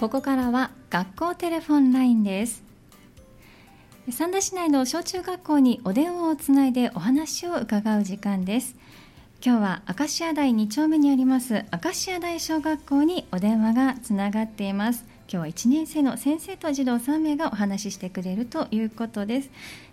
ここからは学校テレフォンラインです。三田市内の小中学校にお電話をつないでお話を伺う時間です。今日は明石家台2丁目にあります明石家台小学校にお電話がつながっています。今日は1年生の先生と児童3名がお話ししてくれるということです。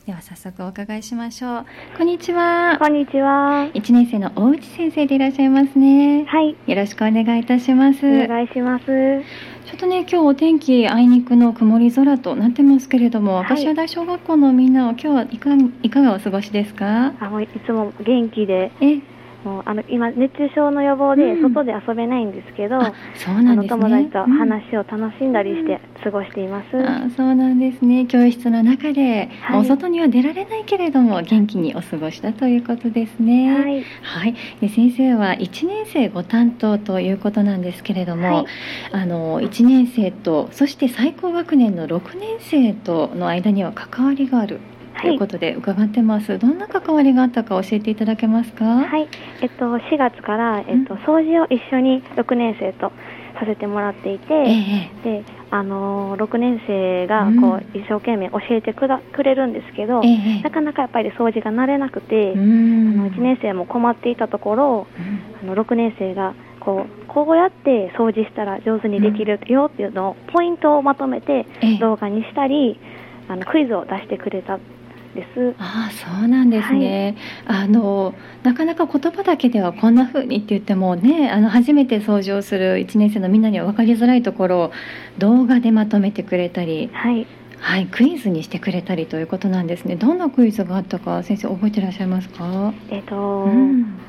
では早速お伺いしましょう。こんにちは。こんにちは。1年生の大内先生でいらっしゃいますね。はい。よろしくお願いいたします。お願いします。ちょっとね今日お天気あいにくの曇り空となってますけれども、はい。明石家大小学校のみんなは今日はいかいかがお過ごしですか？あ、もういつも元気で、えもうあの今熱中症の予防でうん。外で遊べないんですけど、あそうなんですね。友達とうん話を楽しんだりして過ごしています。あそうなんですね。教室の中で、はい。お外には出られないけれども元気にお過ごしたということですね。はい。はい、で先生は1年生ご担当ということなんですけれども、はい。あの1年生とそして最高学年の6年生との間には関わりがあるということで伺ってます、どんな関わりがあったか教えていただけますか？はい。えっと4月からえっとうん掃除を一緒に6年生とさせてもらっていて、ええで、あのー6年生がうん。こう一生懸命教えてくだくれるんですけど、ええなかなかやっぱり掃除が慣れなくて、うあんの1年生も困っていたところ、うん。あの6年生がこうこうやって掃除したら上手にできるよっていうのをポイントをまとめてええ。動画にしたりあのクイズを出してくれたんです。ああそうなんですね、あのなかなか言葉だけではこんな風にって言ってもねあの初めて掃除をする1年生のみんなには分かりづらいところを動画でまとめてくれたり、はい、はい、クイズにしてくれたりということなんですね。どんなクイズがあったか先生覚えてらっしゃいますか、えっ、と、うん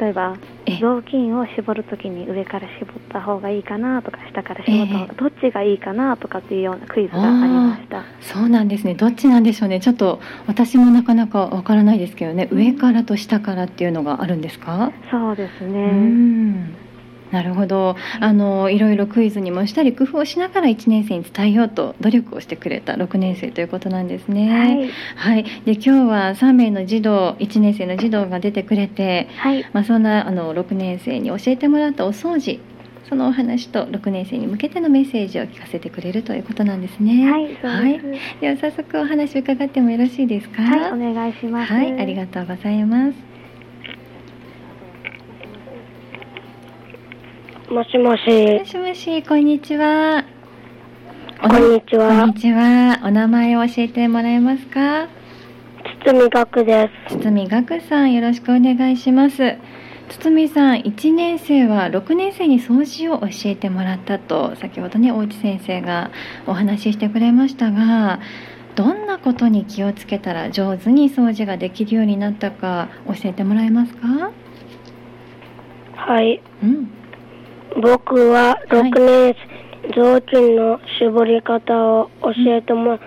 例えばえ雑巾を絞るときに上から絞った方がいいかなとか下から絞った方が、えどっちがいいかなとかっていうようなクイズがありました。そうなんですね。どっちなんでしょうね。ちょっと私もなかなかわからないですけどね。上からと下からっていうのがあるんですか？そうですうね。んなるほどあのいろいろクイズにもしたり工夫をしながら1年生に伝えようと努力をしてくれた6年生ということなんですね。はい、はい、で今日は3名の児童1年生の児童が出てくれて、はい、まあ、そんなあの6年生に教えてもらったお掃除そのお話と6年生に向けてのメッセージを聞かせてくれるということなんですね。はい、そうです。はいでは早速お話伺ってもよろしいですか？はい、お願いします。はい、ありがとうございます。もしもしも、しもし、こんにちは。おこんにちこんはに。ちは。お名前を教えてもらえますか？堤学です。堤学さん、よろしくお願いします。堤さん、1年生は6年生に掃除を教えてもらったと、先ほどね、大内先生がお話ししてくれましたが。どんなことに気をつけたら上手に掃除ができるようになったか教えてもらえますか？はい。うん。僕は6年生、雑巾の絞り方を教えてもら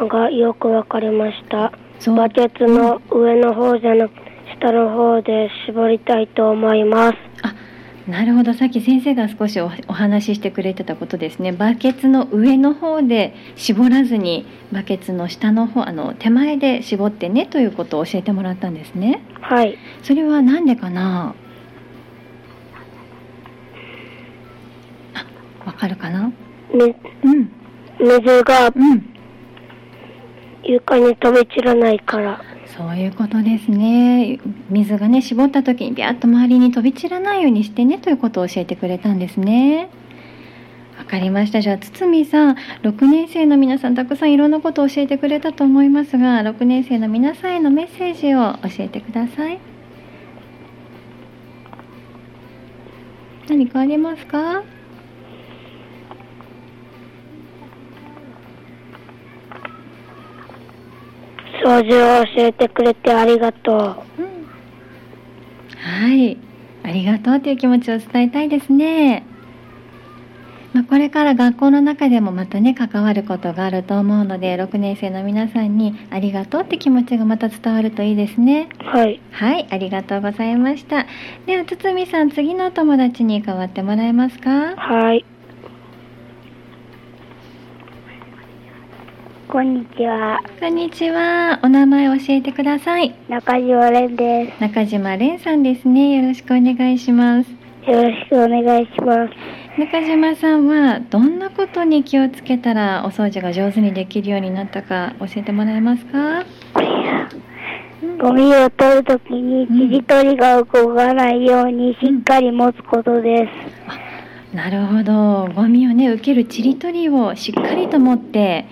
うのがよくわかりました。バケツの上の方じゃなく下の方で絞りたいと思います。あなるほどさっき先生が少しおお話ししてくれてたことですねバケツの上の方で絞らずにバケツの下の方あの手前で絞ってねということを教えてもらったんですねはい。それは何でかなあわかるかな？みうん。水がうん。床に飛び散らないから。そういうことですね。水がね絞った時にビャッと周りに飛び散らないようにしてねということを教えてくれたんですね。わかりました。じゃあ堤さん6年生の皆さんたくさんいろんなことを教えてくれたと思いますが6年生の皆さんへのメッセージを教えてください。何かありますか？掃除を教えてくれてありがとう。うんはい、ありがとうという気持ちを伝えたいですね。まあ、これから学校の中でもまたね関わることがあると思うので6年生の皆さんにありがとうって気持ちがまた伝わるといいですね。はい。はい、ありがとうございました。では堤さん次のお友達に代わってもらえますか？はい。こんにちは。こんにちは。お名前教えてください。中島蓮です。中島蓮さんですね。よろしくお願いします。よろしくお願いします。中島さんはどんなことに気をつけたらお掃除が上手にできるようになったか教えてもらえますか？ゴミを取るときにちりとりが動かないようにしっかり持つことです。なるほどゴミをね受けるちりとりをしっかりと持って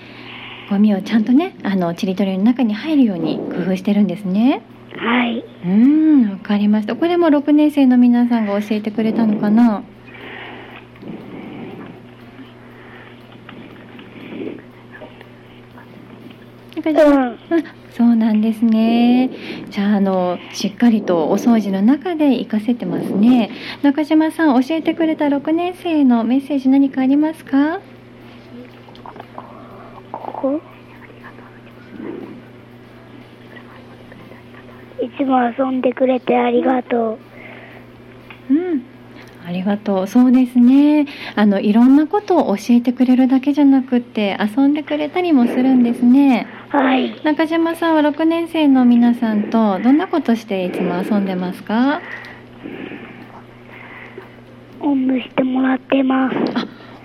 ゴミをちゃんとねあのちりとりの中に入るように工夫してるんですねはい。うーんわかりましたこれも6年生の皆さんが教えてくれたのかな？うん。あそうなんですね。じゃあ、あの、しっかりとお掃除の中で活かせてますね。中島さん、教えてくれた6年生のメッセージ何かありますか？ここいつも遊んでくれてありがとう。うん。ありがとう。そうですね。あの、いろんなことを教えてくれるだけじゃなくって、遊んでくれたりもするんですね。はい。中島さんは6年生の皆さんとどんなことしていつも遊んでますか？おんぶしてもらってます。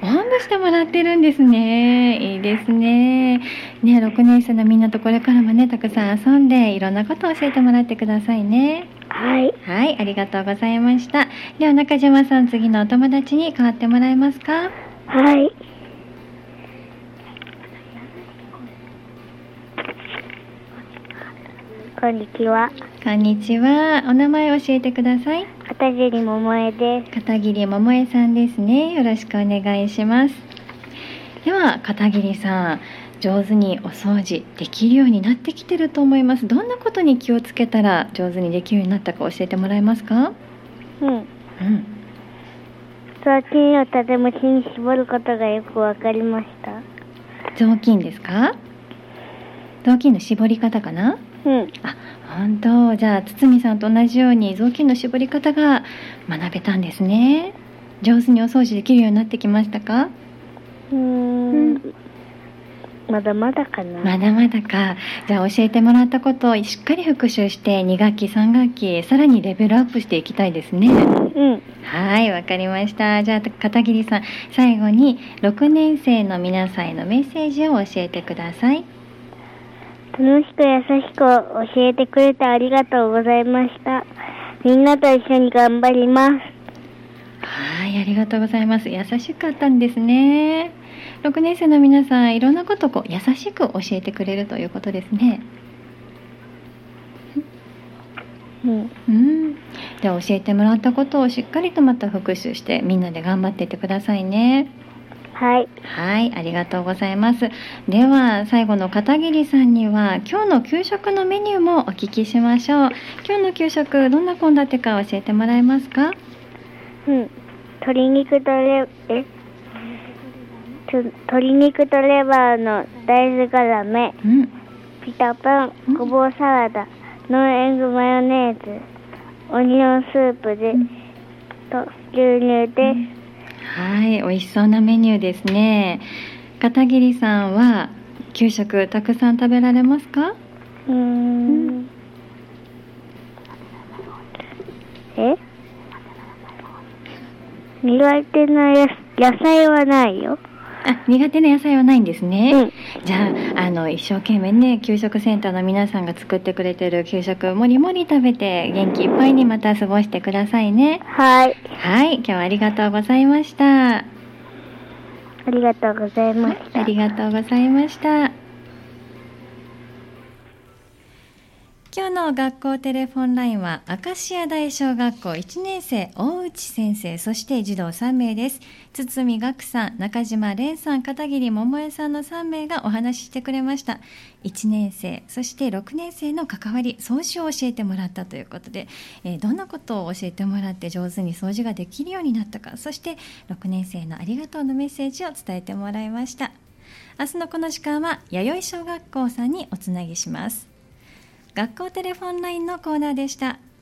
あ、おんぶしてもらってるんですね。いいですね。ね、6年生のみんなとこれからもね、たくさん遊んで、いろんなことを教えてもらってくださいね。はい。はい、ありがとうございました。では中島さん、次のお友達に代わってもらえますか？はい。こんにちは。こんにちは。お名前教えてください。片桐桃江です。片桐桃江さんですね。よろしくお願いします。では、片桐さん、上手にお掃除できるようになってきてると思います。どんなことに気をつけたら上手にできるようになったか教えてもらえますか？うん。うん。雑巾を縦持ちに絞ることがよくわかりました。雑巾ですか？雑巾の絞り方かな？うん。あ、本当。じゃあ、堤さんと同じように雑巾の絞り方が学べたんですね。上手にお掃除できるようになってきましたか？うーん。まだまだかな。まだまだか。じゃあ教えてもらったことをしっかり復習して2学期3学期さらにレベルアップしていきたいですね。うん。はい、わかりました。じゃあ片桐さん、最後に6年生の皆さんへのメッセージを教えてください。楽しく優しく教えてくれてありがとうございました。みんなと一緒に頑張ります。はい、ありがとうございます。優しかったんですね。6年生の皆さん、いろんなことをこう優しく教えてくれるということですね。うん。うん。では教えてもらったことをしっかりとまた復習してみんなで頑張っていってくださいね。はい。はい、ありがとうございます。では最後の片桐さんには今日の給食のメニューもお聞きしましょう。今日の給食どんな献立か教えてもらえますか？うん。鶏肉とレ、えと鶏肉とレバーの大豆がめ、うん。ピタパン、ごぼうサラダ、ノンエングマヨネーズ、オニオンスープで、と牛乳です。はい、美味しそうなメニューですね。片桐さんは給食たくさん食べられますか？うん。え？苦手な野菜はないよ。あ、苦手な野菜はないんですね。うんじゃあ、あの一生懸命ね、給食センターの皆さんが作ってくれてる給食もりもり食べて元気いっぱいにまた過ごしてくださいね。はい。はい、今日はありがとうございました。ありがとうございました。ありがとうございました。今日の学校テレフォンラインは明石家大小学校1年生大内先生そして児童3名です。堤岳さん中島蓮さん片桐桃江さんの3名がお話ししてくれました。1年生そして6年生の関わり掃除を教えてもらったということで、えーどんなことを教えてもらって上手に掃除ができるようになったか。そして6年生のありがとうのメッセージを伝えてもらいました。明日のこの時間は弥生小学校さんにおつなぎします。学校テレフォンラインのコーナーでした。